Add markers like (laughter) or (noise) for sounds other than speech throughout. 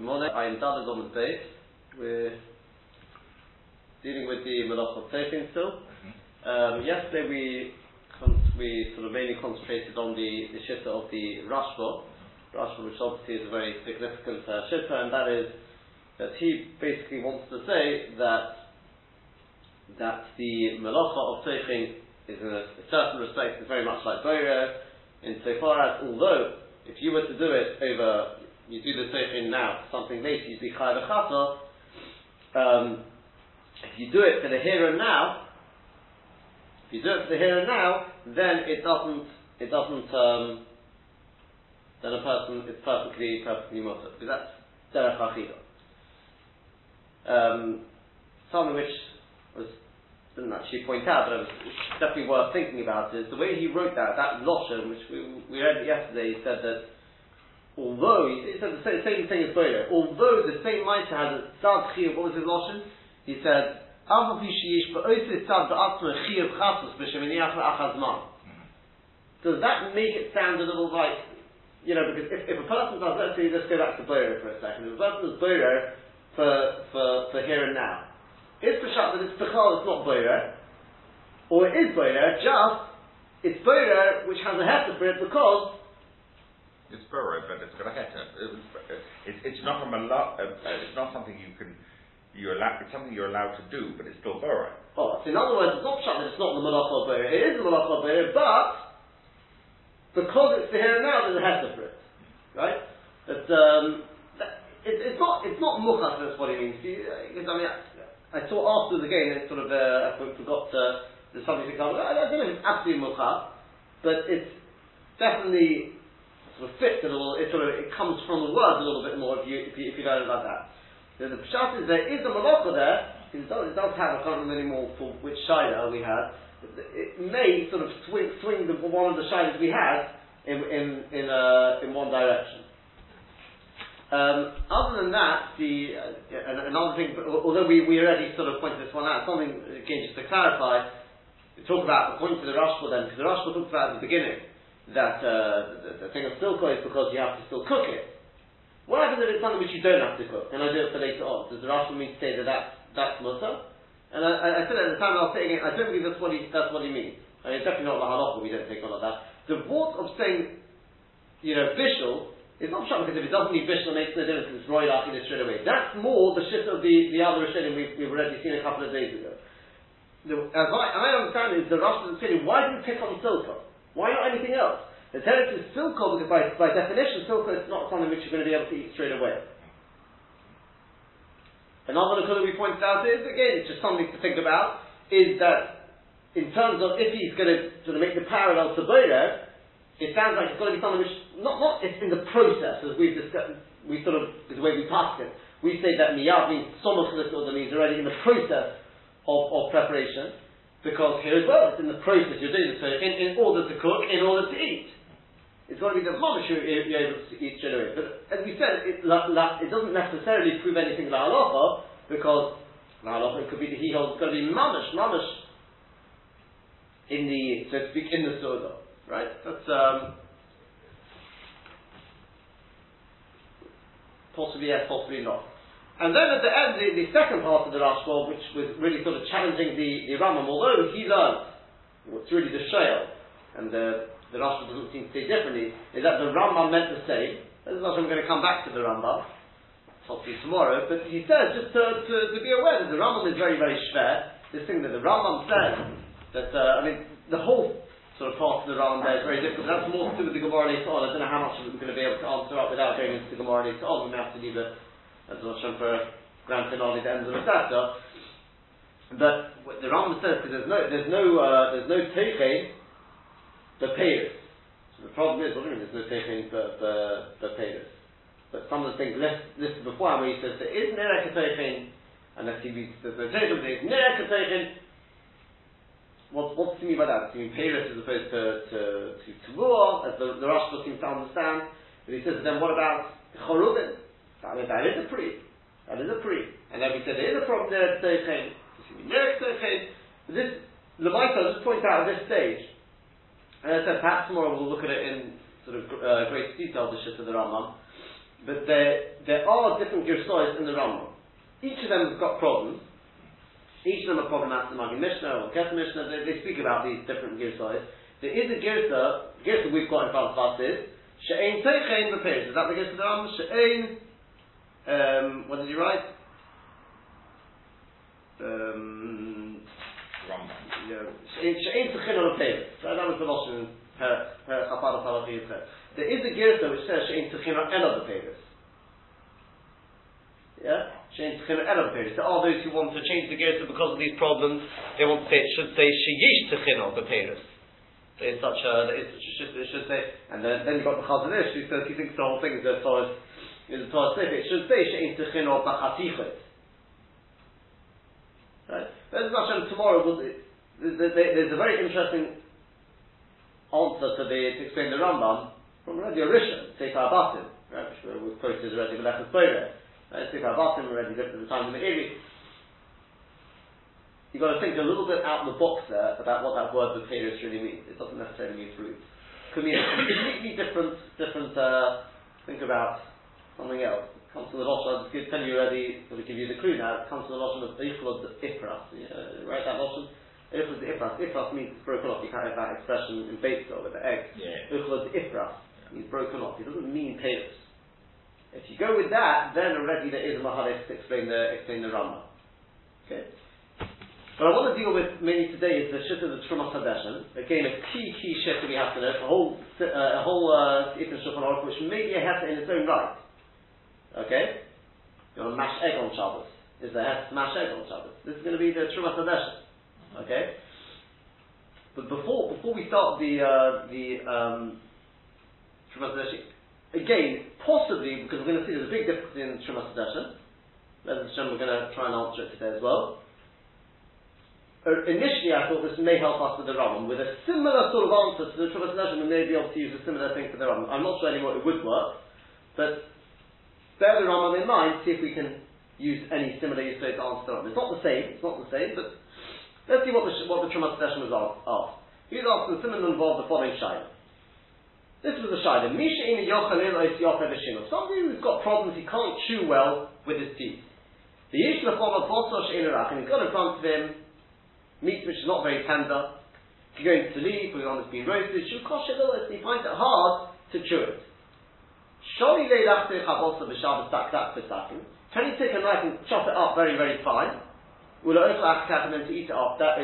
Good morning. I am on the base. We're dealing with the Malach of Tefin still. Mm-hmm. Um, yesterday we con- we sort of mainly concentrated on the, the shitta of the Rashba. Rashba, which obviously is a very significant uh, shitta, and that is that he basically wants to say that that the Malacha of Tefin is in a, a certain respect is very much like Boira, insofar as although if you were to do it over you do the Tefin now, something later, you'd be Chai um, if you do it for the here and now, if you do it for the here and now, then it doesn't, it doesn't, um, then a person is perfectly, perfectly mutter. Because that's derech achida. Um, something which was, didn't actually point out, but it was definitely worth thinking about is the way he wrote that, that Loshen, which we, we read yesterday, he said that although, he said the same, thing as Boyer, although the same mitre has a tzad chiyuv, what was his Loshen? He said, Alpha Pishish, but Osis tzad ba'atzma chiyuv chasus b'sheminiach la'achazman. Does that make it sound a little like, you know, because if, if a person does, let's say, let's go back to Boyer for a second, if a person does Boyer for, for, for here and now, is Peshat that it's Bechal, it's not Boyer, or it is Boyer, just, it's Boyer which has a hefter for it because it's burrow, but it's got a heter. It, it's not from a mala, uh, It's not something you can. You allow. It's something you're allowed to do, but it's still. Oh, so in other words, it's not shut that it's not the malacha of It is the malacha of but because it's the here and now, there's a heter for it, right? But um, that, it, it's not. It's not muchas. That's what he means. Because I mean, I, I saw afterwards again. It sort of. Uh, I forgot. Uh, to come. I, I don't know if it's absolutely muchas, but it's definitely sort of fits a little, it sort of, it comes from the words a little bit more if you, if you, if you learn like that. So the pshat is there is a malacha there, it does, it does have, I can't remember anymore for which shida we had, it may sort of swing, swing the, one of the shidas we had in, in, in, uh, in one direction. Um, other than that, the uh, another thing, although we, we already sort of pointed this one out, something again just to clarify, talk about the point of the Rashba then, because the Rashba talks about at the beginning that uh, the, the, thing of silko is because you have to still cook it. What happens if it's something which you don't have to cook, and I do it for later on? Does the Rashi mean to say that that's, that's mutter? And I, I, said at the time I was saying it, I don't believe that's what he, that's what he means. I mean, it's definitely not lahalacha, we don't take all of that. The word of saying, you know, bishul, is not shocking because if it doesn't mean bishul, it makes no difference it's royal it straight away. That's more the shit of the, the other Rishonim we've, we've already seen a couple of days ago. The, as I, I understand is the Rashi is saying, why do we pick on silko? Why not anything else? The teretz is silko because by, by definition, silko is not something which you're going to be able to eat straight away. Another that we pointed out is, again, it's just something to think about, is that in terms of if he's going to sort of make the parallel to Boiler, it sounds like it's got to be something which, not, not it's in the process, as we've discussed, we sort of, is the way we pass it. We say that miyad means somos that means already in the process of, of preparation, because here as well, it's in the process, you're doing so in, in order to cook, in order to eat. It's got to be the mamash you're, you're able to eat away. But as we said, it, la, la, it doesn't necessarily prove anything la halacha because la halacha could be the he. It's got to be mamash, mamash in the so to speak in the soda, right? That's um, possibly yes, possibly not. And then at the end, the, the second part of the Rashba, which was really sort of challenging the, the Rambam, although he learned what's really the shale and the the Rashi doesn't seem to say differently, is that the Rambam meant the same. This is I'm going to come back to the Rambam, hopefully tomorrow, but he says, just to, to, to be aware that the Rambam is very, very schwer. This thing that the Rambam says, that, uh, I mean, the whole sort of part of the Rambam there is very difficult. That's more to do with the Gemara later. I don't know how much we're going to be able to answer up without going into the Gemara later on. We may have to leave it as Hashem for a grand finale at the end of the chapter. But the Rambam says, because there's no, there's no, uh, there's no teiche, the payers. So the problem is, what do you mean there's no taking the, the, the payers? But some of the things listed, listed before, where he says there is nerek unless he reads there's no taking, there is nerek What, what's he mean by that? He mean payers as opposed to, to, to Tavua, as the, the Rashba seems to understand? But he says, then what about Chorubin? That, that is a pre. That is a pre. And then we said there is a problem there at he mean nerek This, Lamaita, just point out at this stage, and I said, perhaps tomorrow we'll look at it in sort of uh, great detail, the shit of the Rambam. but there, there are different Gersois in the Rambam. Each of them has got problems. Each of them are problematic among Mishnah or Kesef Mishnah. They, they, speak about these different Gersois. There is a Gersa, Gersa we've got in front of us is, She'ein Teichein B'Peres. Is that the Gersa of the Rambam? She'ein, um, what did you write? Um, Rambam. yeah, She'ein on. So that was the Lashon, her, her Chafad of There is a Gersa which says She'ein Teichein on the Peres. Yeah? Change Tchina Elav Peres. There are those who want to change the Gersa because of these problems. They want to say it should say Sheyish Tchina Beperes. There is such a, it should, it should say, and then, then you've got the Chazon Ish who says he thinks the whole thing is as far as far as It should say Shein Tchina Bachatichot. Right? There's Hashem tomorrow, there's a very interesting answer to the, to explain the Rambam from Radio Rishon, Sefer Abatim, right, which was quoted already, Melechus. Let's see if I've asked him at the time of the Meiri. You've got to think a little bit out of the box there about what that word Bapirus really means. It doesn't necessarily mean fruit. It could mean a completely different, different, uh, think about something else. It comes to the Rosh, I'll just tell you already, I'll give you the clue now, it comes to the Rosh of Eichlod Ifras. You know, right, that Rosh Eichlod Ifras. Ifras means broken off. You can't have that expression in Beit with the egg. Yeah. Eichlod Ifras means broken off. It doesn't mean Perus. If you go with that, then already there is a Mahalik to explain the, explain the Rambam. Okay? What I want to deal with mainly today is the Shit of the Trumas Hadeshin. Again, a key, key Shit that we have to know, a whole, uh, a whole, uh, Shulchan Aruch, which may be a Heta in its own right. Okay? You want to mash egg on Shabbos. Is the Heta mash egg on Shabbos. This is going to be the Trumas Hadeshin. Okay? But before, before we start the, uh, the, um, Trumas Again, possibly, because we're going to see there's a big difference in Shema Sedesha. Hashem, we're going to try and answer it today as well. Uh, initially, I thought this may help us with the Rambam. With a similar sort of answer to the Shema Sedesha, we may be able to use a similar thing for the Rambam. I'm not sure anymore it would work, but bear the Rambam in mind, see if we can use any similar use to answer Rambam. It's not the same, it's not the same, but let's see what the, what the Sedesha was asked. He was asked, the similar involved the following shayla. This was a shayla. Misha in Somebody who's got problems, he can't chew well with his teeth. The issue of a bososh and he's got in front of him meat which is not very tender. If you're going to sleep, or on it's been roasted, and he finds it hard to chew it. Can you take a knife and chop it up very, very fine? Will it and then to eat it up? That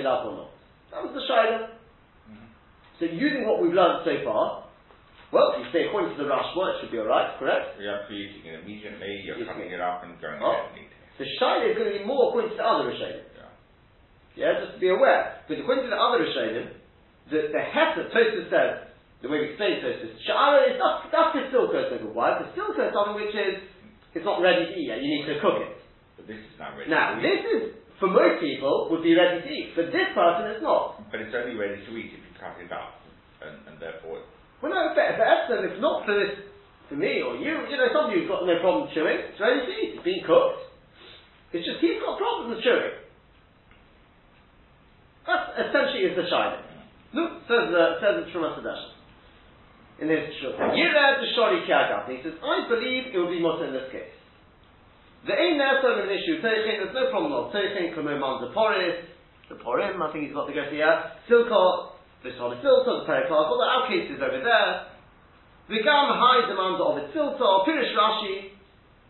That was the shayla. Mm-hmm. So using what we've learned so far, well, if you say according to the Rashba, it should be alright, correct? You're eating it immediately, you're cutting it up and going oh. ahead and eating it. The Shaila is going to be more according to the other Rishonim. Yeah. yeah, just to be aware. But according to the other Rishonim, the, the Heta, Tosfos says, the way we explain Tosfos, Sha'ara is not, that's the silka something. Why? The silka is something which is, it's not ready to eat yet, you need to cook it. But this is not ready Now, this is, for most people, would be ready to eat. For this person, it's not. But it's only ready to eat if you cut it up. And, and therefore well, no, for, for Esther, it's not for this, for me or you. You know, some of you've got no problem chewing. It's ready to eat. It's being cooked. It's just he's got problems chewing. That essentially is the shining. Look, says the says the Truma in his shul. Yirad the Shori He says, I believe it will be mutter in this case. The aim there so an issue. Teichin, there's no problem of Teichin, Poris, the Porim, I think he's got the go here. Silkot, this a filter, the periklas, all the out cases over there. The gam high demand of its filter, Pirish Rashi,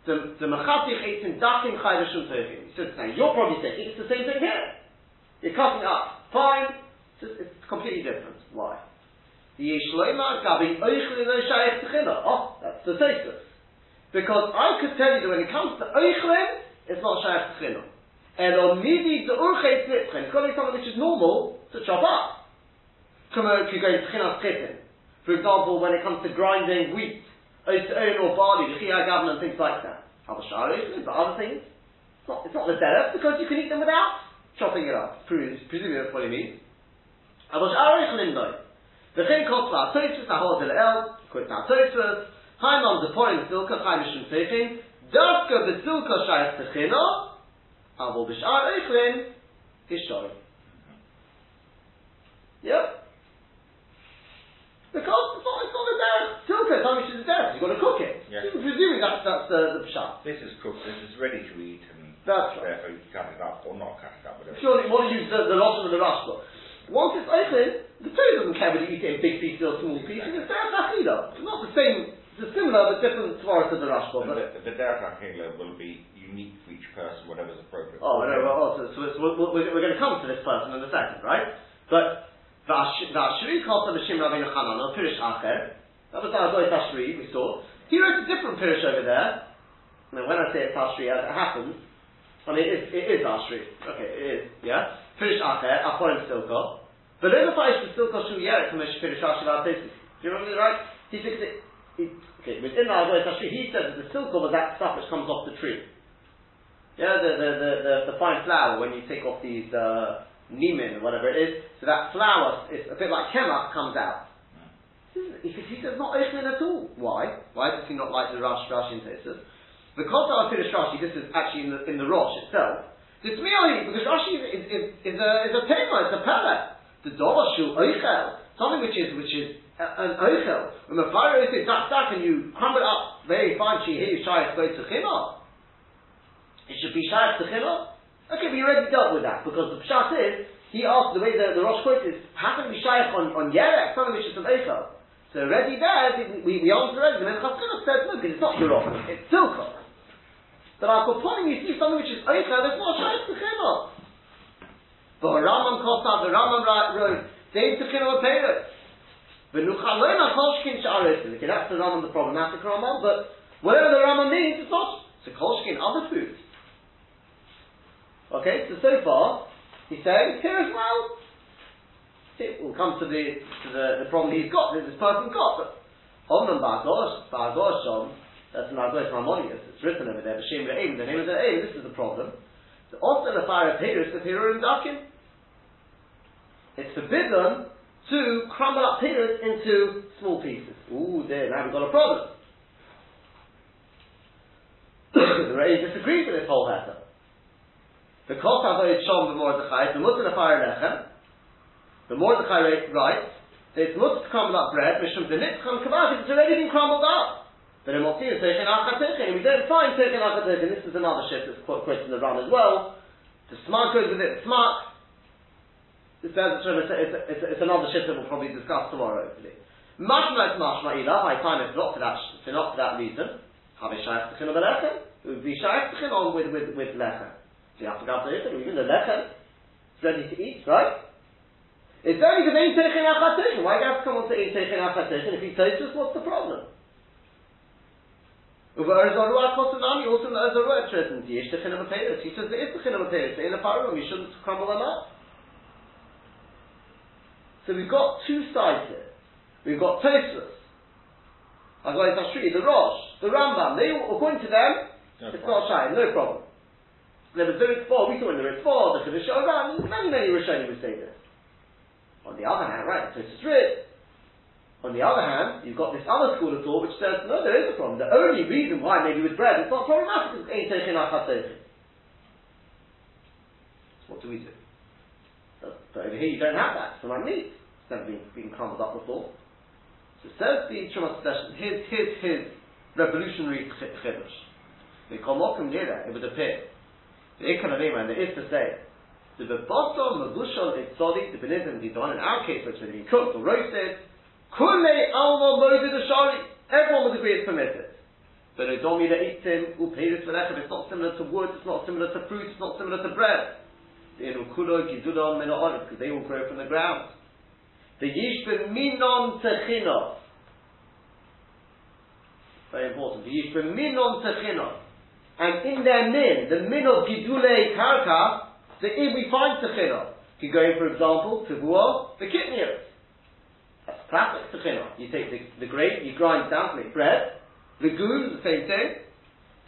the the mechatich eitzim dakim chay rishum teichin. He says, now you're probably saying it's the same thing here. You're cutting up, fine. It's, it's completely different. Why? Oh, that's the thesis. Because I could tell you that when it comes to oichlin, it's not shayach techila. And on midi the urchet nitzchen, it's got to be something which is normal to chop up. For example, when it comes to grinding wheat, own or barley, the and things like that. But other things, it's not, it's not the derech because you can eat them without chopping it up. Presumably that's what he means. V'chein kol tzla toisus ahol del el, kol tzla toisus, haimam zeporim zilka chai mishum teichin, dafka bezilka shayas techino, avol bishar eichlin, ishor. Yep. Because it's not, it's not a derech. Tilka is how much is a derech. You've got to cook it. Yes. You're presuming that's that's uh, the pshat. This is cooked. This is ready to eat. And that's right. Therefore you cut it up or not cut it up. Whatever. Surely what do you use the, the Rosh and the Rosh. Once it's open, the Torah doesn't care whether you eat it in big pieces or small pieces. It's derech achila. It's not the same, it's a similar but different Torah to the Rashba. But, the, the derech achila will be unique for each person, whatever's appropriate. oh, no, well, so, so it's, we're, we're, we're going to come to this person in a second, right? But, Vashri called the Mishim Rabbeinu Chanan, or Pirish Acher, that was our boy Tashri, we saw. He wrote a different Pirish over there. Now, when I say it's Tashri, as it happens, I mean, it is, it is Ashri. Okay, it is, yeah? Pirish Acher, Aporim Silko. But the Parish was Silko Shu Yerek, from Pirish Acher Al-Tesis. Do you remember right? He thinks it, he, okay, within our boy Tashri, he says that the Silko was that stuff which comes off the tree. Yeah, the, the, the, the, the fine flour, when you take off these, uh, Niemen or whatever it is, so that flour, is a bit like Kemach, comes out. He says, he says not Eichlin at all. Why? Why does he not like the Rash, Rashi and Tesis? Because our Pirish Rashi, this is actually in the, in the Rosh itself, it's Miyohi, because Rashi is, is, is, a, is a tema, it's a pele. The Dorashu Eichel, something which is, which is uh, an Eichel. When the fire is duck duck and you crumble it up very fine, she hears Shayach go to Chimah. It should be Shayach to Chimah. Okay, we already dealt with that, because the Pshat is, he asked, the way the, the Rosh quotes is, how can we Shayach on, on Yerek, something which is an Eichel? So already there, we, we answered already, the Chinuch said, no, because it's not Yerok, it's Silkah. But our Koponim, you see something which is Eichel, there's no Shayach to Chimah. But Rambam Kosav, the Rambam ra- wrote, Dein to Chimah Peiros. V'nuchalona kolshkin sha'aros. Okay, that's the Rambam, the problematic Rambam, but whatever the Rambam means, it's not. It's a kolshkin, other food. Okay, so so far, he's saying, here as well. We'll come to the, to the, the problem he's got, that this person got, but Omnam Bargosh, Bargoshom, that's an Argosh Maimonides, it's written over there, B'Shem Re'im, the name of the Re'im, this is the problem. So often the fire of Pyrrhus, the Pyrrhus Dakin. It's forbidden to crumble up Pyrrhus into small pieces. Ooh, there, now we've got a problem. (coughs) the Re'im disagrees with this whole matter. The Kosov Shom the Mordechai, the Mutter Fire Lechem, the Mordechai writes, it's mutter to crumble up bread, Mishum the Nitzcham Kavach, it's already been crumbled up. But in Motzir, Techen Achatechin, we don't find Techen Achatechin, this is another ship that's quite quoted in the run as well. The smart goes with it, smart. It's, it's, it's, it's, another ship that we'll probably discuss tomorrow, hopefully. Mashma is mashma ila, high time it's not for that, for not for that reason. Have a shaykh t'chin of a lechem. It would be shaykh t'chin on with, with, with lechem. So you have to go to it, even the lechem, it's ready to eat, right? It's only because ain't teichin achatechin. Why do you have to come on to ain't teichin achatechin? If he tells us, what's the problem? Kosanami, also in the Or Zarua Tristan, Yesh Techin of He says there is Techin of in a Parum, you shouldn't crumble them up. So we've got two sides here. We've got Tosfos, Agoi Tashri, the Rosh, the Rambam, they all, according to them, No it's problem. not shy, no problem. There was Zirik 4, we saw in the Ritz 4, the Chiddush Oram, many, many Rishonim would say this. On the other hand, right, Tosfos Ritz, on the other hand, you've got this other school of thought which says, no, there is a problem. The only reason why maybe with bread it's not problematic is ain't taking our. What do we do? But, over here you don't have that. So like meat. It's never been, been crumbled up before. So says the Shumat Session, here's, here's his revolutionary ch- chiddush. The Komokim Nira, it would appear. The Ikananima, and it is to say, the Bebosom, Mabushon, Itzoli, the Benizim, the Don, in our case, which has been cooked or roasted, Kule Alma Modi the Shari. Everyone would agree it's permitted. But domi that eats him, upeiris velechem, it's not similar to wood, it's not similar to fruit, it's not similar to bread. The inukulo gidudon meno'olim, because they all grow from the ground. The yishbin minon techinov. Very important. The yishbin minon techinov. And in their min, the min of gidule karka, the in we find techinov. You go for example, to Vuah, the kitnios. Classic techina. You take the, the grain, you grind it down to make bread. Legumes, the same thing.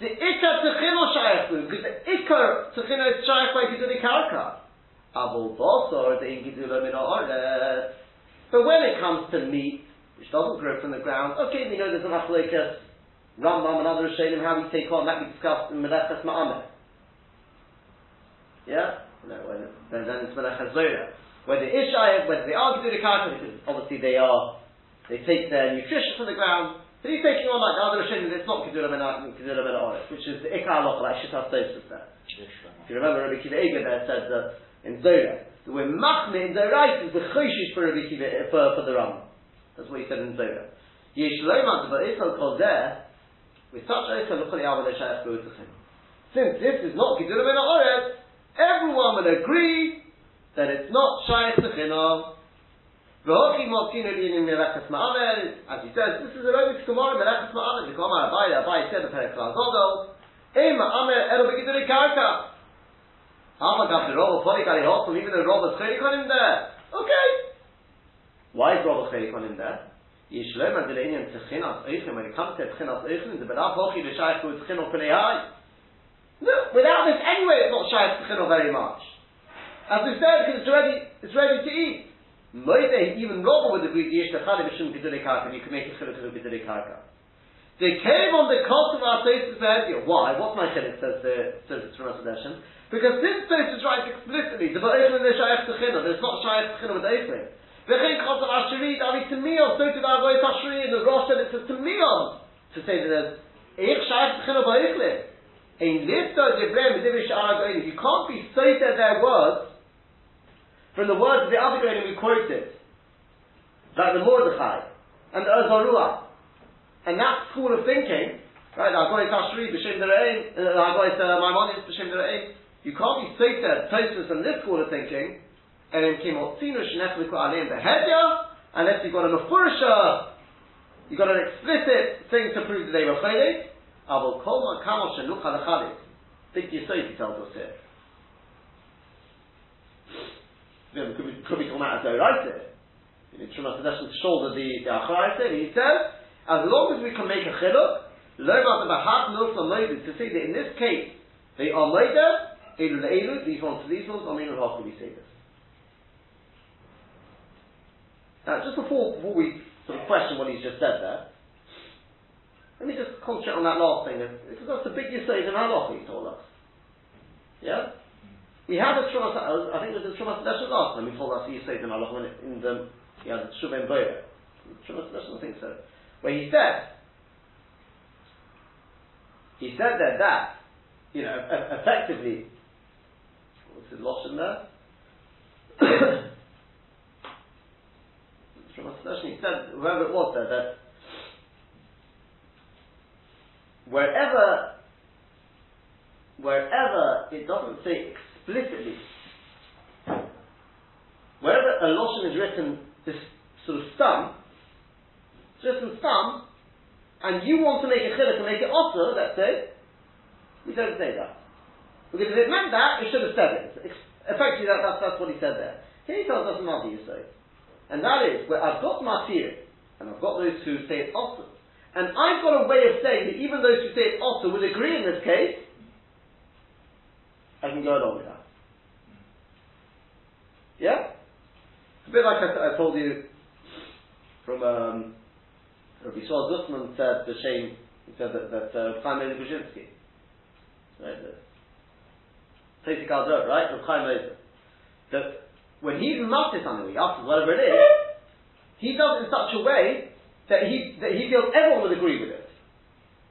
The ikar techina shayach because the ikar techina is shayach by giduli karka. Avol basar, the in gidula min. But when it comes to meat, which doesn't grow from the ground, okay, we know there's a machlekas, Rambam and other Rishonim, how we take on that we discussed in Melechas Ma'ameh. Yeah? No, then, then it's Melechas Zola. Whether Ishai, whether they are Giduli Karka, because obviously they are they take their nutrition from the ground. So he's taking on like the other Rishonim it's not Kedula Mena Oretz, which is the Ikar Halacha, like Shittas Tosus there. If you remember, Rabbi Akiva Eiger there said that in Zohar, the word Machme in Zohar is the Choshish for Rabbi Kiva, for, for the Ram. That's what he said in Zohar. Yesh Lomad, but Israel called there, with such Israel, look at the Alva Since this is not Kedula Mena Oretz, everyone will agree that it's not Shaykh to Chinam. As he says, this is a Robic Gemara, Melechus Ma'amed, the Gemara Abai, Abai said the Perek Gogol, Ema Amer Ero Begiduri Karka. Hama Gab the Robo Polikari Hokum, even the Robo Chelik on him there. Okay. Why is Robo Chelik on him there? Yishlem the Indian Tchinas Eichim, when it comes to Tchinas Eichim, the Belav Hochi, the Shaykh who is Tchino Pnei Hai. No, without this anyway, it's not Shaykh Tchino very much. As we said, because it's ready, it's ready to eat. Moide, even Robert would agree, Yesh Techad B'Shum Gedule Karka, you can make a Chiluk of Gedule Karka. They came on the cost of our Tosis Behedia. Why? What's my Chiluk, says the, says the Trumas Hadeshin? Because this Tosis writes explicitly, the Ba'echlim is Shayach Techina, there's not Shayach Techina with Eichlim. V'chein Chos of Asherit, Avi Tamiyot, so to the Avoy Tashri, and the Rosh said it's a Tamiyot, to say that there's Eich Shayach Techina Ba'echlim. Ein Lifta Devrem Divish Aragoyim, you can't be cited their words from the words of the other Goyim we quoted, like the Mordechai and the Or Zarua, and that school of thinking, right, the Agoy Tashri, B'Shem Dereim, the uh, Agoy Maimonides, B'Shem Dereim, you can't be Sefer, Tosus, and this school of thinking, and in Kimotzinu, Shnechliku Alim Behedya, unless you've got a Mefursha, you've got an explicit thing to prove that they were Chodesh, Avol Kol Makamo Shenucha Lechalit. Think you Yisrael tells us here. Could be, could be talking about as Doraita. Trumas Hadeshin shoulder the, the Acharaita, he says, as long as we can make a chiluk, lo the bahat milsa moeded, to say that in this case, they are moeded, elu le'elu, these ones to these ones, I mean, how can we say this? Now, just before, before we sort of question what he's just said there, let me just concentrate on that last thing, because that's the big say in halacha he told us. Yeah? We had a Trumas, I think it was a Trumas Lesson last time, we told us he said in Allah in the, he had a Shuvim Boya. Trumas Lesson, I think so. Where he said, he said that that, you know, effectively, what's his loss in there? He said, whoever it was there, that wherever, wherever it doesn't say explicitly. Wherever a lotion is written, this sort of stum, it's written stum, and you want to make a chiluk and make it also, let's say, we don't say that. Because if it meant that, it should have said it. Effectively, that, that's, that's what he said there. Here he tells us another you say. And that is, where I've got matir, and I've got those who say it also. And I've got a way of saying that even those who say it also would agree in this case, I can go along with that. Yeah? It's a bit like I, told you from um, Rabbi Saul Zussman said the shame, he said that, that uh, Chaim Mezir Brzezinski, right, the Pesach right, of Chaim Mezir, that when he's master something, he asks whatever it is, he does it in such a way that he, that he feels everyone would agree with it.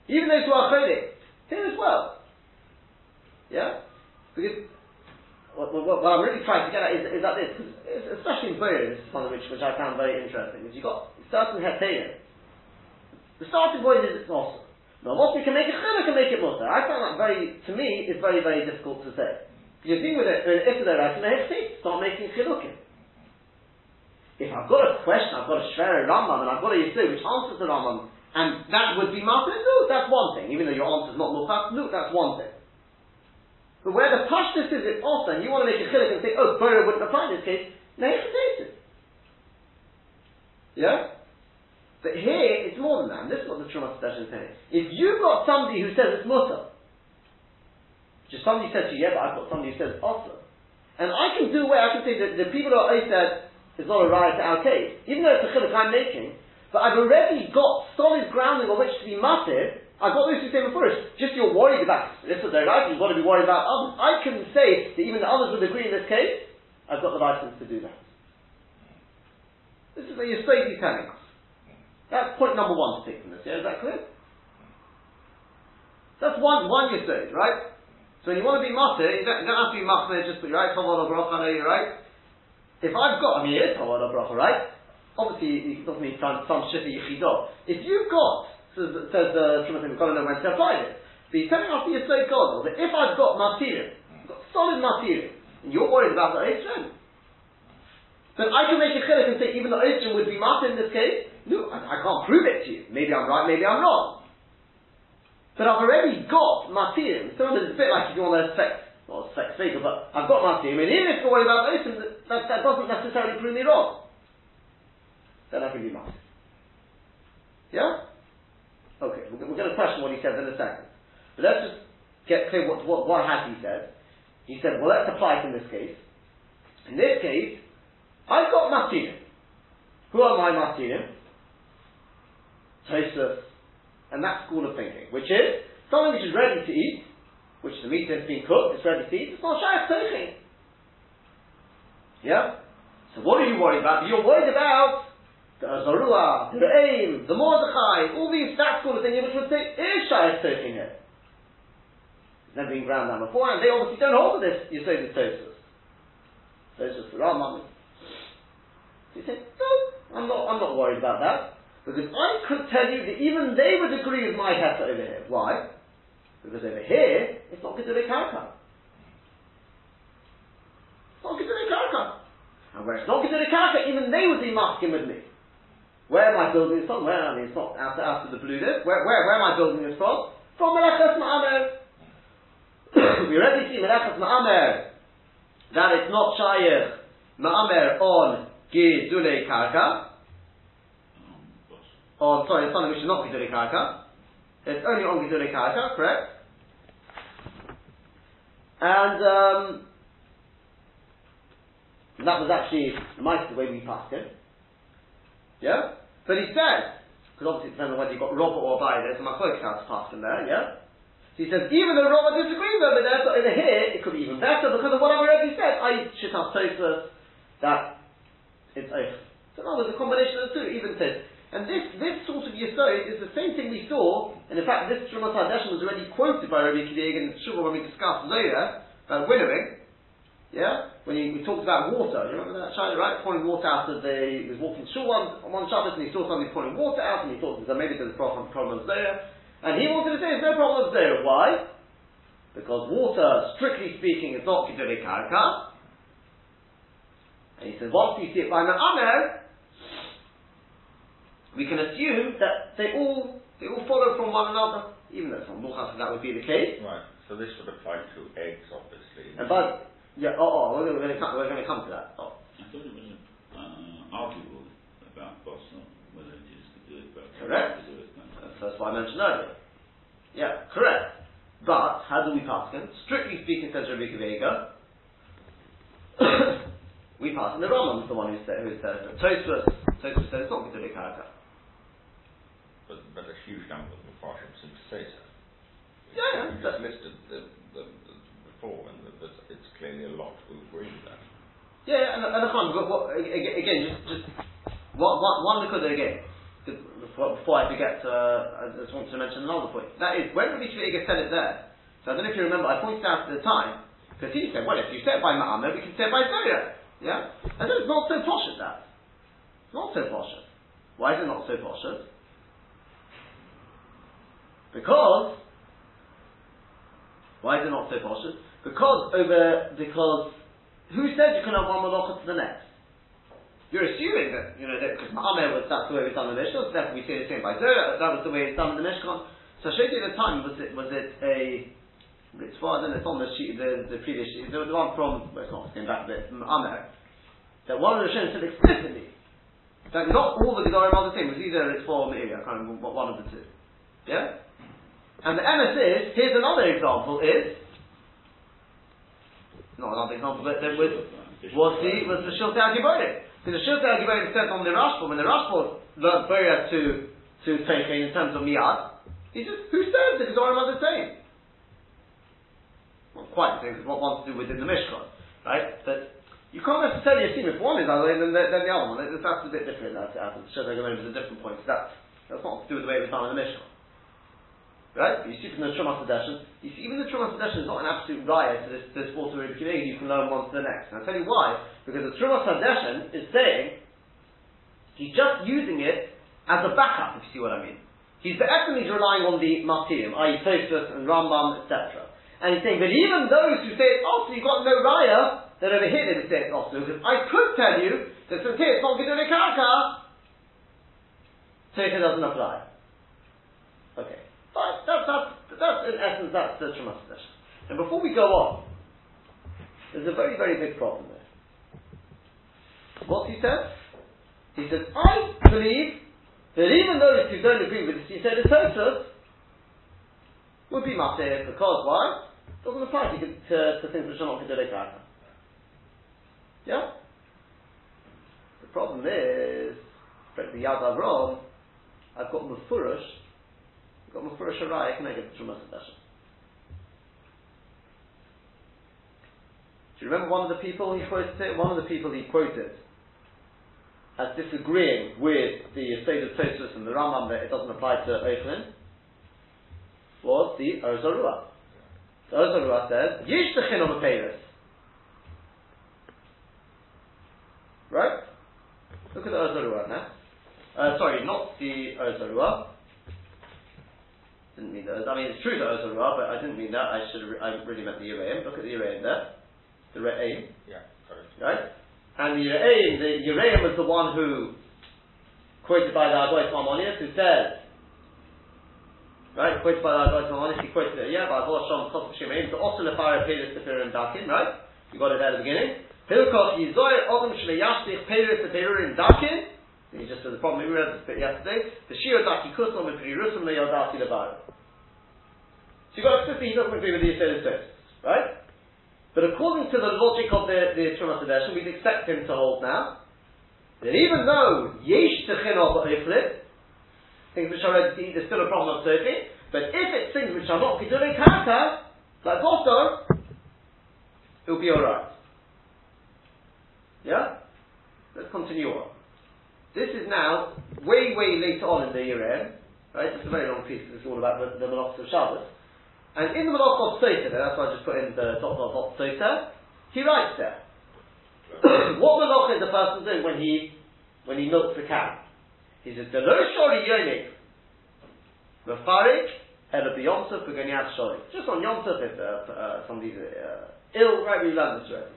Even those who are chodik, him as well. Yeah? Because what, what, what, I'm really trying to get at is, is that this, especially in Boyer, this is something which, which I found very interesting, is you've got certain heterim. The starting point is it's awesome. Now, what we can make it chiluk can make it mutter. I found that very, to me, is very, very difficult to say. You think with it, if they're right, start making chilukim. If I've got a question, I've got a Shver Rambam, and I've got a Yisur which answers the Rambam, and that would be Martin, no, that's one thing. Even though your answer is not no, that's one thing. But where the pashtus is it's also, and you want to make a chilik and say, oh, Torah wouldn't apply in this case, it. Yeah? But here, it's more than that, and this is what the Trumas Hadeshin is saying. If you've got somebody who says it's mutter, just somebody says to you, yeah, but I've got somebody who says it's also, and I can do away, I can say that the people who are said is not a riot to our case, even though it's a chilik I'm making, but I've already got solid grounding on which to be massive, I've got this to say before. Just you're worried about this is their right. You've got to be worried about others. I can say that even the others would agree in this case. I've got the license to do that. This is what you're us. That's point number one to take from this. Yeah, is that clear? That's one one yisod, right? So you want to be matir, you don't, you don't have to be matir just but right. Tavod bracha, know you're right. If I've got, I mean, it is tavod bracha, right? Obviously, it doesn't mean some some shitty yichidot. If you've got, says says the Shulchan when to apply it. But he's telling us the yisod God that if I've got matirim, got solid matirim, and you're worried about the Oitrim, then I can make a chilek and say even the Oitrim would be matir in this case. No, I, I, can't prove it to you. Maybe I'm right, maybe I'm wrong. But I've already got matirim. Sometimes it's a bit like if you want to sex, well, sex figure, but I've got matirim, and even if you're worried about Oitrim, that, that doesn't necessarily prove me wrong. Then I can be matir. Yeah? Okay, we're, we're going to question what he says in a second. But let's just get clear what, what, what has he said. He said, well, let's apply it in this case. In this case, I've got matinim. Who are my matinim? Tosfos, and that school of thinking, which is something which is ready to eat, which the meat has been cooked, it's ready to eat, it's not shayach tochin. Yeah? So what are you worried about? You're worried about the Zarua, the Re'im, the Mordechai, all these, that school of thinking which would say, Isha is shayach it. here never been ground down before, and they obviously don't hold this You say Yisodis Tosus. Tosus the Rambam. So he said, no, I'm not, I'm not worried about that. Because I could tell you that even they would agree with my Heta over here. Why? Because over here, it's not Gedule Karka. It's not Gedule Karka. And where it's not Gedule Karka, even they would be masking with me. Where am I building this from? Where, am I it's not out, out of the blue this. Where, where, where am I building this from? From Melechas Ma'amer (coughs) we already see Melechas Ma'amer that it's not Shayach Ma'amer on Gidule Karka. On, sorry, it's something which is not Gidule Karka. It's only on Gidule Karka, correct? And um, that was actually the way we passed it. Yeah? But he said, because obviously it depends on whether you've got Robert or Abai, there's a house passed in there, yeah? So he says, even though Rama disagrees over there, but over here, it could be even better because of what I've already said. I Shittas Tosfos, that it's Eich. So now there's a combination of the two, even says. And this, this sort of Yisod is the same thing we saw, and in fact this Shemot HaDeshem was already quoted by Rabbi Kidig in Shuvah when we discussed Zoya, about winnowing. Yeah? When he, we talked about water, you remember that child, right? Pouring water out of the, he was walking through one, on one Shabbos and he saw somebody pouring water out and he thought that maybe there's a problem, problem Zoya. And he wanted to say there's no problem there. Why? Because water, strictly speaking, is not Kedule Karka. And he said, once we see it by Ma'amer, we can assume that they all they all follow from one another, even though from Muchas that would be the case. Right. So this would apply to eggs, obviously. And but yeah, oh, oh we're going to come, we're going to come to that. Oh. I thought it was uh, arguable about Boston, whether it is to do it, but Correct. That's what I mentioned earlier. Yeah, correct. But, how do we pass him? Strictly speaking, says Rabbi Vega, (coughs) we pass him. The Rambam is the one who says, who says that. Tosfos, Tosfos says it's not Gedule Karaka. But, but a huge number of Mepharshim seem to say so. Yeah, yeah. You just listed the, the, the before, and the, the, it's clearly a lot agree with that. Yeah, and, and what, again, just, just one, one, one at it again before, before I forget, uh, I just want to mention another point. That is, when Rabbi Shviga said it there, so I don't know if you remember, I pointed out at the time, because he said, well, if you say it by Ma'amah, we can say it by Zoya. Yeah? And then it's not so posh as that. It's not so posh. Why is it not so posh? Because, why is it not so posh? Because over, because, who says you can have one malacha to the next? You're assuming that, you know, that because Ma'ameh was, that's the way it's done in the Mishkan, so therefore we say the same by Zerah, that was the way it's done in the Mishkan. So Shoti at the time, was it, was it a, it's far, then it's on the sheet, the, the previous sheet, the, the one from, well it's not, came back a bit, Ma'ameh, that one of the Rishonim said explicitly, that not all the Gedorim are the same, it was either it's for or Meiri, I can't remember, one of the two. Yeah? And the MS is, here's another example, is, not another example, but then with, was the, was the Shiltei HaGiborim. Because the Shiltei HaGiborim said on the Rashba, when the Rashba learned Beria to, to Teichen in terms of Miyad, he says, who says the Gedorim are the same? Not quite the same, because what wants to do within the Mishkan, right? But You can't necessarily assume if one is other then the, then the other one. That's, a bit different. That's, that's a different point. That's, that's not to do with the way we found in the Mishnah. Right? But you see from the Trumas Hadeshin, you see even the Trumas Hadeshin is not an absolute raya to this, this Rebbe you can learn one to the next. And I'll tell you why. Because the Trumas Hadeshin is saying, he's just using it as a backup, if you see what I mean. He's he's relying on the Martyrium, i.e. Tosfos and Rambam, etc. And he's saying, but even those who say it's also, you've got no raya, that over here they would say it's also, because I could tell you that since here it's not Gidule Karka, Teika doesn't apply. Okay. Fine, that's, that's, that's in essence, that's the Shema And before we go on, there's a very, very big problem there. What he said? He says, I believe that even those who don't agree with this, he said, the Tosus would be Matir because why? It doesn't apply to, to, to things which are not Karka. Yeah? The problem is, the Yad Avram, I've got Mufurish, got Mufurish can I get the Trumas Do you remember one of the people he quoted? One of the people he quoted as disagreeing with the state of Tosus and the Rambam that it doesn't apply to Eichlin was the Or Zarua. The Or Zarua says, Yish Techin on the Right? Look at the Ozarua now. Uh, sorry, not the Ozarua. Didn't mean that. I mean, it's true that I the Ozarua, but I didn't mean that. I should. Have, I really meant the Yereim. Look at the Yereim there. The Re'aim. Yeah, correct. Right? And the Yereim, the Yereim was the one who, quoted by the Agoy Harmonius, who says, right, quoted by the Agoy Harmonius, he quoted it, yeah, by Avor Shom Chosuk Shemaim, so also Lefara Sefer and Dakin, right? You got it there at the beginning. Hilkot Yizoy Odom Shleyashlich Peres Perurin Dakin. He just said the problem we read this bit yesterday. The Shio Daki Kuslam and Pirusum Leyodati Levar. So you've got explicitly he doesn't agree with the Yisrael right? But according to the logic of the, the Trumas we'd expect him to hold now that even though Yesh Techinov Eiflit, things which are ready there's still a problem of Sophie, but if it's things which are not Gedulik Karka, like Bosto, it'll be alright. Yeah? Let's continue on. This is now way, way later on in the year end, right? It's a very long piece it's all about the, the of Shabbos. And in the Malach of Sota, that's why I just put in the dot dot dot Sota, he writes there. (coughs) what Malach is the person doing when he when he milks the cow? He says, The shori yonik, Mefarik, Ela Tov B'Ganyat Shori. Just on Yom Tov, if uh, uh, somebody's uh, ill, right, we learned this already.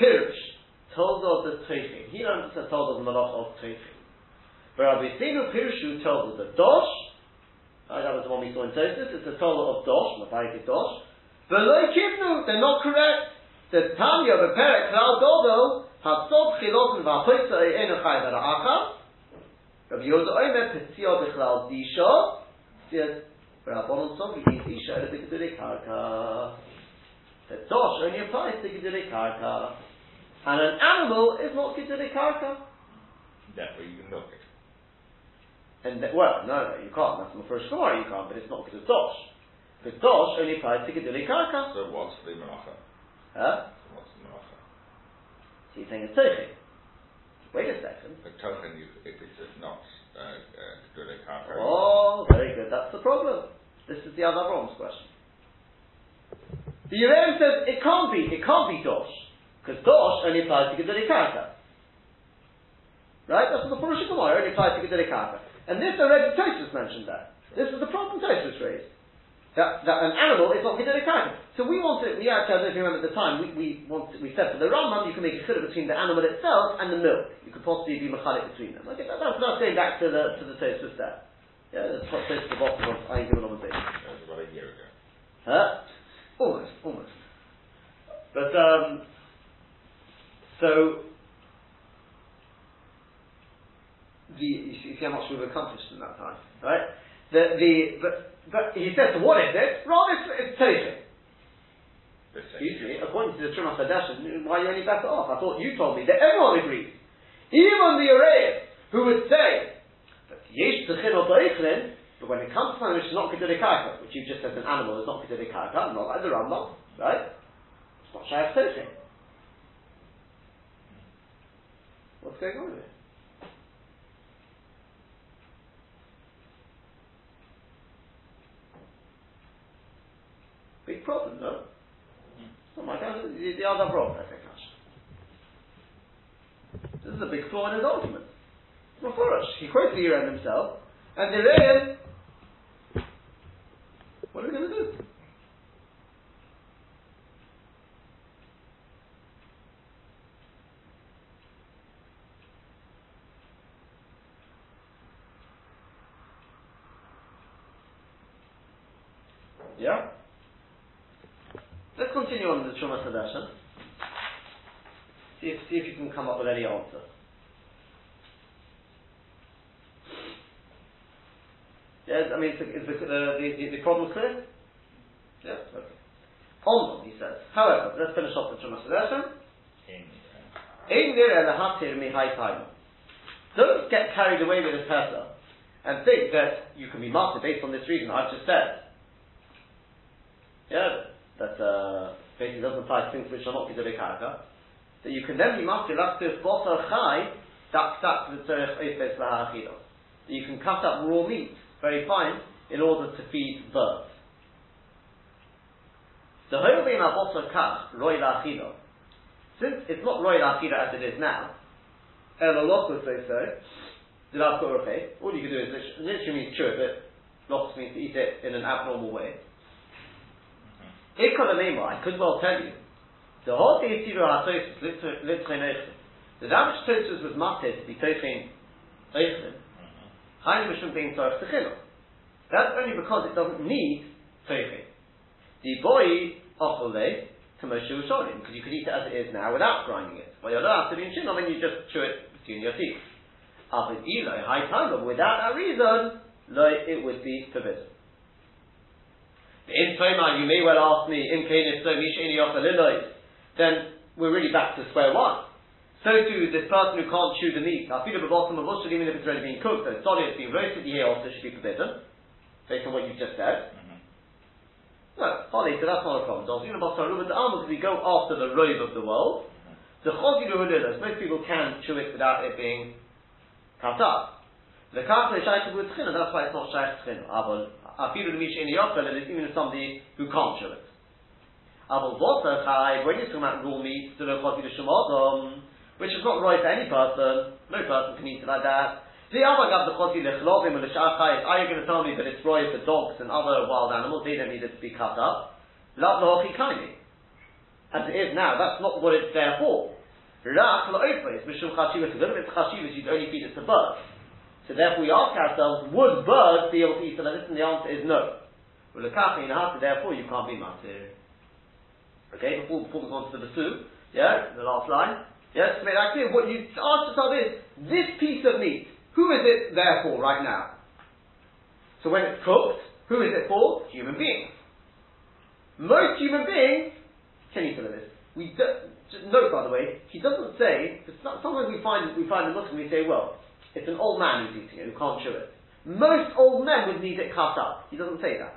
Pirush told of the Teichim. He the told of the Malach of Teichim. But Rabbi Sinu Pirshu told of the Dosh, uh, that was the one we saw in Tosis, it's the Torah of Dosh, Maparik Dosh. But Loi Kivnu, they're not correct. The Tanya a Perek Klal Godo, Hatzot Chilotin Vachoyta Einu Chai Bara'acha, Rabbi Yoda Omer Petzio Bechlal Disha, says, Rabbanon Tzom V'Yin Disha, Ele B'Kedurei Karka. The Dosh only applies to Kedurei Karka. And an animal is not considered karka. That way you can milk it. And the, well, no, no, you can't. That's my first story. You can't, but it's not because dosh. Because dosh only applies to gedule karka. So what's the melacha? Huh? So what's the melacha? So you're saying it's tochen. Wait a second. The tochen, if it's not uh, uh, karka. Oh, very good. That's the problem. This is the other Brahm's question. The Yereim says it can't be. It can't be dosh. Because Dosh only applies to Gedele Karka. Right? That's what the Purush Gemara only applies to Gedele Karka. And this already Tosus mentioned that. This is the problem Tosus raised. That, that an animal is not Gedele Karka. So we want to, we actually, I don't know if you remember at the time, we, we, want to, we said for the Rambam you can make a chidduh between the animal itself and the milk. You could possibly be mechalik between them. Okay, that, that's, that's going back to the, to the Tosus there. Yeah, that's what Tosus the bottom of Ayin Gimel That was about a year ago. Huh? Almost, almost. But, um, so, the, you see, how much we've accomplished in that time, right? The, the, but, but he says, so what is it? Rather, it's, it's Toshim. Excuse me, according to the Trumas Hadeshin, why are you only better off? I thought you told me that everyone agrees. Even the Arayim, who would say, that Yesh Tzechin or but when it comes to something which is not considered karka, which you just said an animal is not considered karka, not like the Rambam, right? It's not Shayach Toshim. What's going on here? Big problem, hmm. no? Oh my God, the, the other problem, I think, This is a big flaw in his argument. Mafurish. He quotes the Iran himself, and the Iran, what are we going to do? Yeah? Let's on Sadashan. See if, see if you can come up with any answer. Yes, I mean, is the, is the, the, the, the problem clear? Yeah, okay. He says. However, let's finish off the Trumas Hadeshin. Don't get carried away with this person and think that you can be master based on this reason I've just said. Yeah, that uh, basically doesn't to things which are not Gidore Karaka. That you can then be master Laktif Bosa Chai, Dak Dak V'Tzerech Efes Lahachilo. That you can cut up raw meat, very fine, in order to feed birds. The Hoyobim Abosa Kach, Roy Lachilo. Since it's not Roy Lachilo as it is now, El Alokos they say, so. all you can do is literally chew it, but Lokos means to eat it in an abnormal way. I could well tell you, the whole Yitziru HaTosis, Litzchen Eichlim, the Ravish Tosis was mated to be Tochen Eichlim, Hainu Mishum being Tzorach Techillah. That's only because it doesn't need Tochen. The boy Ochole, commercial Sholim, because you could eat it as it is now without grinding it. Well, you're not to be in Shinom when you just chew it between your teeth. After Eloi, high time, but without that reason, it would be forbidden. In Toma, you may well ask me, in Canis so Mishini then we're really back to square one. So too, this person who can't chew the meat, I feel the bottom of Ushul, even if it's already been cooked, so it's solid, it's been roasted, here also should be forbidden, based on what you've just said. Mm-hmm. No, Holly, so that's not a problem. But the almost we go after the robe of the world. The chosi most people can chew it without it being cut up. The kafle shaykh with that's why it's not shaykh tchina afilu l'mish in yochel, and it's even somebody who can't show it. Aval vota chai, when you're talking about raw meat, the lochoti l'shemodom, which is not right for any person, no person can eat it like that. The other gav the choti l'chlovim or l'shachai, are you going to tell me that it's right for dogs and other wild animals, they don't need it to be cut up? Lav lochi kaini. As it is now, that's not what it's there for. Rak la'ofes, mishum chashivas, it's chashivas, you'd only feed it to birds. So therefore we ask ourselves, would birds be able to eat this? And the answer is no. Well, the in Hata, therefore you can't be matir. Okay, before, before we go on to the Basu, yeah, the last line. Yes, to make that clear, what you ask yourself is, this piece of meat, who is it there for right now? So when it's cooked, who is it for? Human beings. Most human beings can eat some of this. We do, note, by the way, he doesn't say, sometimes we find, we find a Muslim, we say, well, it's an old man who's eating it, who can't chew it. Most old men would need it cut up. He doesn't say that.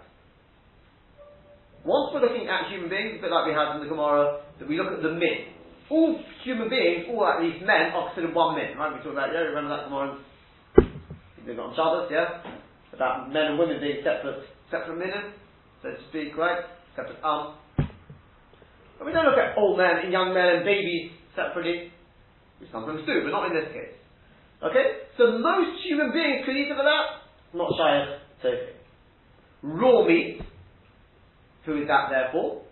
Once we're looking at human beings, a bit like we had in the Gemara, that we look at the min. All human beings, all at least men, are considered one min. Right? We talked about, yeah, remember that Gemara? We got on Shabbos, yeah? About men and women being separate, separate minim, so to speak, right? Separate um. But we don't look at old men and young men and babies separately. We sometimes do, but not in this case. Okay? So most human beings could eat of that. Not Shayach Tofi. Raw meat. Who is that therefore?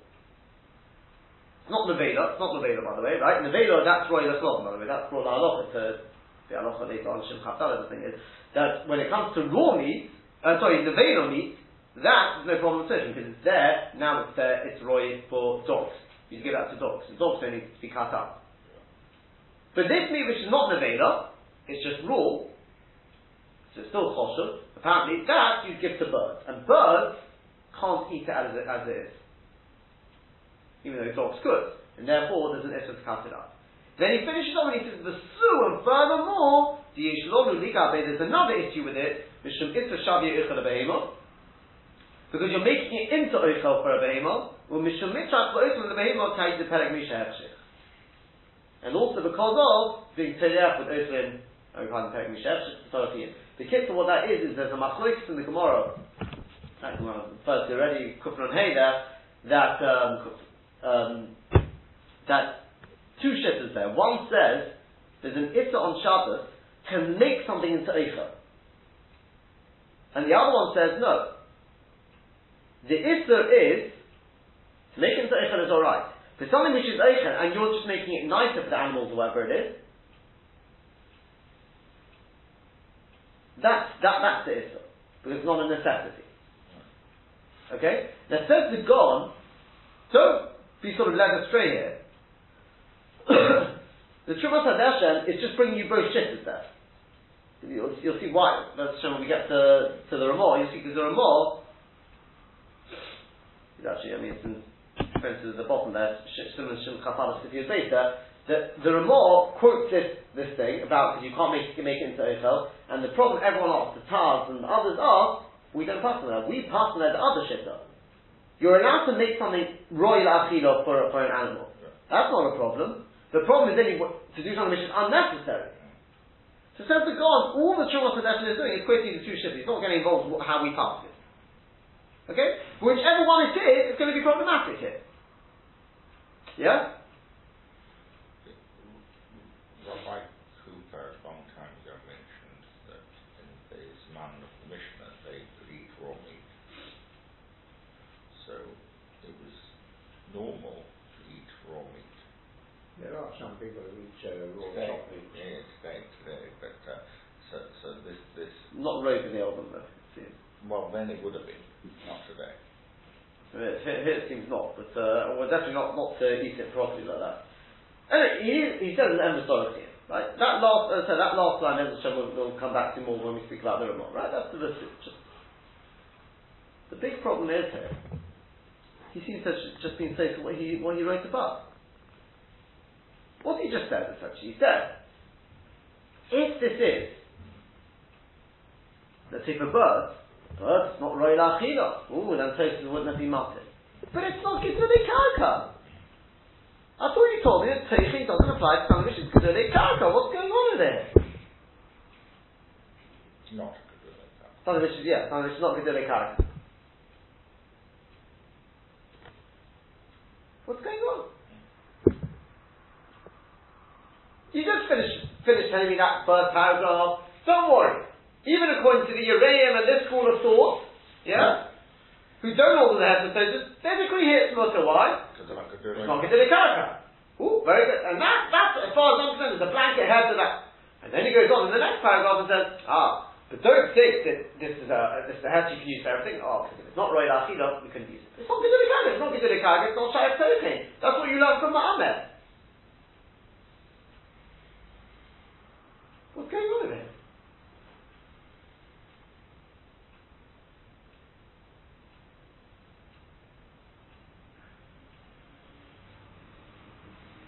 It's not Nevela, it's not Nevela by the way, right? Nevela, that's Roy Laslov, by the way, that's La Halacha, to the Halacha later on, Shem Chaftal, the thing is, that when it comes to raw meat, uh, sorry, Nevela meat, that is no problem at all, because it's there, now it's there, it's Roy for dogs. You give that to dogs. The dogs don't need to be cut up. But this meat which is not Nevela, it's just raw, so it's still choshev. Apparently, that you give to birds, and birds can't eat it as it, as it is, even though dogs could, and therefore there's an cut it up. Then he finishes off and he says, the su, and furthermore, the there's another issue with it, because you're making it into oichel for a behemoth, well, mishum mitzvah for oichel the behemoth carries the peleg misha and also because of being Teriyach with Mishev, The kit what that is, is there's a machlokes in the Gemara, that Gemara, first already, Kufran Hay there, that, um, um, that two shitters there. One says, there's an Issa on Shabbos, can make something into Eicha. And the other one says, no. The Issa is, to make into Eicha is alright. For something which is Eicha, and you're just making it nicer for the animals or whatever it is, that's, that, that's the Issa. Because it's not a necessity. Okay? Now says the Gon, don't be sort of led astray here. (coughs) the Trumas Hadeshin is just bringing you both shitters there. You'll, you'll see why. Show when we get to, to the Ramah. You'll see because the Ramah actually, I mean, it's in, for instance, at the bottom there, Shimon Shim Chafalas fifty years that the Ramah quotes this, this thing about because you can't make, make it into Eichel, and the problem everyone asks, the Tars and the others are, we don't pass on that. We pass on that the other shitter. You're allowed to make something royal achila for, for an animal. That's not a problem. The problem is then you, to do something which is unnecessary. So says the God, all the Trumas Hadeshin is doing is quitting the two shivas. He's not getting involved with how we pass it. Okay? Whichever one it is, it's going to be problematic here. Yeah? Rabbi Cooper, a long time ago, mentioned that in the Zman of the Mishnah, they could eat raw meat. So it was normal to eat raw meat. There are some people who eat uh, raw Today, chocolate. yeah, today, today, but uh, so, so this, this, Not rope in the old one though. it seems. well, then it would have been, not today. Here, here here it seems not, but uh, well, definitely not not to eat it properly like that. Anyway, he, he says an emissary here, right? That last, as I said, that last line, Ezra Shem, we'll, we'll come back to more when we speak about the remote, right? That's the verse. Just, the big problem is here. He seems to have just been saying what he what he wrote about. What he just said, essentially, he said, if this is, let's say for birds, birds, not royal achila. Ooh, then Tosis wouldn't have been martyred. But it's not Gizuli Karka. I thought you told me that Teichi doesn't apply to something which is Karka. What's going on in there? Not a good like that. Something which is, yeah, something which is not Gizuli Karka. What's going on? You just finished, finished telling me that first paragraph. Don't worry. Even according to the Yereim and this school of thought, yeah, who don't hold the head of they agree here it's Mutter. Why? Because they're not good doing It's not Gizuli Karka. Ooh, very good. And that, that's, as far as I'm concerned, is a blanket head to that. And then he goes on in the next paragraph and says, ah, but don't think that this is a, this is a head you can use for everything. Oh, because if it's not Roy Achila, we couldn't use it. It's not Gizuli Karka, it's not Gizuli Karka, it's not Shayach Tochin. That's what you learned from Muhammad. What's going on in here?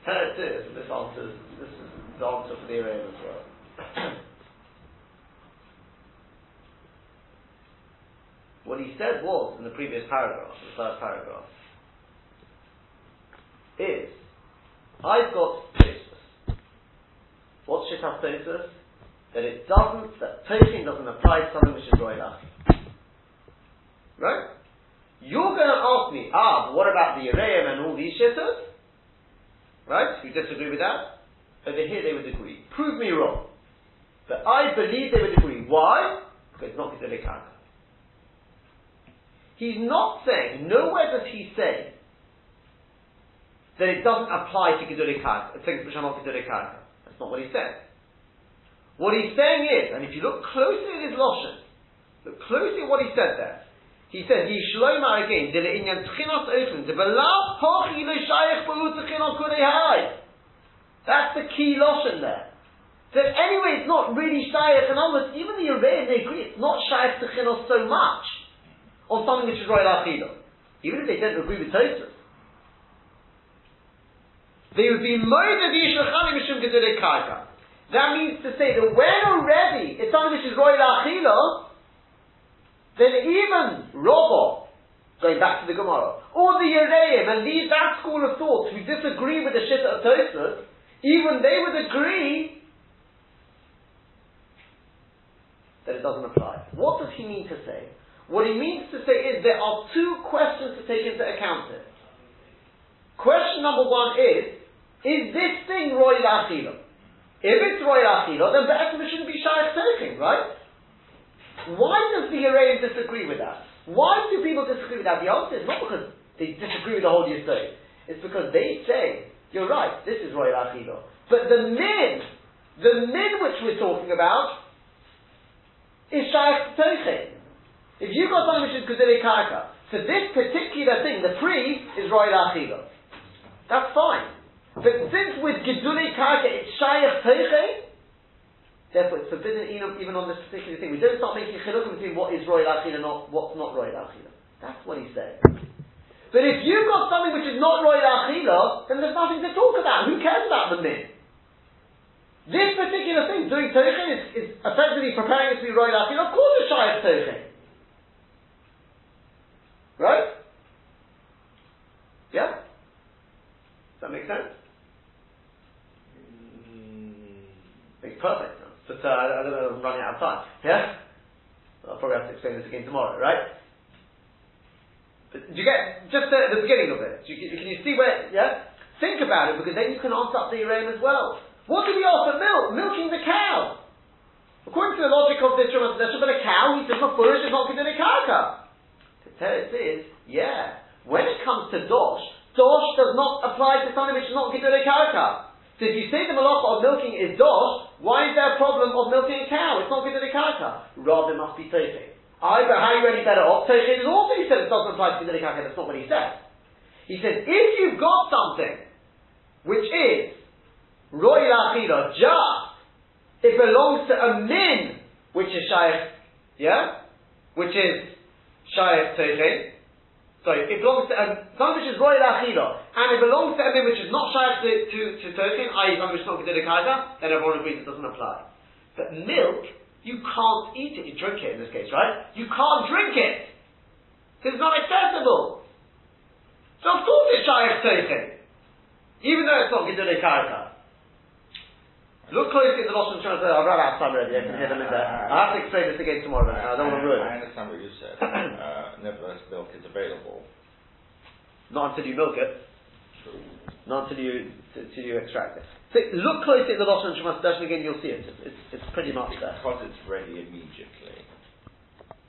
Here it is, and this answers, this is the answer for the Iran as well. (coughs) what he said was, in the previous paragraph, the first paragraph, is, I've got Tosus. What's Shittas? That it doesn't, that Toshin doesn't apply to something which is Roilah. Right? You're going to ask me, ah, but what about the Yereim and all these Shittas? Right? You disagree with that? Over here they would agree. Prove me wrong. But I believe they would agree. Why? Because it's not Karka. He's not saying, nowhere does he say that it doesn't apply to Gedolei Karka, things which are not Gedolei Karka. That's not what he said. What he's saying is, and if you look closely at his Loshen, look closely at what he said there, he said, Yishloimar again, Dile inyan tchinos ofen, Dibalav pochi lo shayach ba'u tchinos kudei hai. That's the key Loshen there. So anyway, it's not really shayach, other words, even the Yereim, they agree, it's not shayach to chinos so much, on something which is royal achilo. Even if they don't agree with Tosus. They would be. That means to say that when already it's something which is royal achilo, then even Robo, going back to the Gemara, or the Yereim, and these, that school of thought who disagree with the Shitta of Tosus, even they would agree that it doesn't apply. What does he mean to say? What he means to say is there are two questions to take into account here. Question number one is, is this thing Roy Achila? If it's Roy Achila, then Be'etzim it shouldn't be Shaykh Tzeichim, right? Why does the Arabian disagree with that? Why do people disagree with that? The answer is not because they disagree with the whole Yisrael. It's because they say, you're right, this is Roy Achila. But the min, the min which we're talking about, is Shaykh Tzeichim. If you've got something which is Kuzili Karka, so this particular thing, the pre, is Roy Achila. That's fine. But since with Geduli Karka it's Shayach Teiche, therefore it's forbidden even on this particular thing. We don't start making chilukim between what is Roy Achila and not, what's not Roy Achila. That's what he's saying. But if you've got something which is not Roy Achila, then there's nothing to talk about. Who cares about the min? This particular thing, doing Teichen, is, is effectively preparing it to be Roy Achila. Of course it's Shayach Teichen. Right? Yeah? Does that make sense? Makes perfect sense. But uh, I don't know, I'm running out of time. Yeah? I'll probably have to explain this again tomorrow, right? But do you get just the, the beginning of it? You, can you see where? Yeah. Think about it because then you can answer up the Iran as well. What do we offer milk? Milking the cow. According to the logic of this Ramah but a cow, he says, Mafurish is not considered a karka. The teretz is, yeah. When it comes to dosh, dosh does not apply to something which is not considered a karka. So if you say the malacha of milking is dosh, why is there a problem of milking a cow? It's not considered a karka. Rather, must be toife. Either how you any better off? Toife is also he said it doesn't apply to considered a karka. That's not what he said. He says if you've got something which is roy lachila, just it belongs to a min which is shaykh, yeah, which is shaykh toife. Sorry, it belongs to um, something which is royal achila, and it belongs to a which is not shaykh to, to, to token, i.e. something which is not considered kaisa, then everyone agrees it doesn't apply. But milk, you can't eat it, you drink it in this case, right? You can't drink it! Because it's not accessible. So of course it's shaykh token. Even though it's not considered kaisa. Look closely at the Rosh Hashanah. I've run out of time already. I can hear them in there. I have to explain this again tomorrow. I don't want to ruin it. I understand what you said. (clears throat) uh, nevertheless, milk is available. Not until you milk it. True. Not until you until you extract it. So look closely at the Rosh Hashanah session again. You'll see it. It's, it's pretty much there. Because it's ready immediately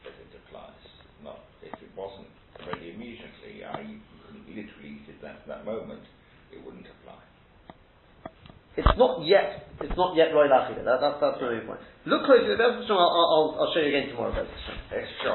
that it applies. Not if it wasn't ready immediately, I literally eat it that, that moment, it wouldn't apply. It's not yet. It's not yet Roy Lachida. That, that's that's the main point. Look closely. I'll, I'll, I'll show you again tomorrow. Extra.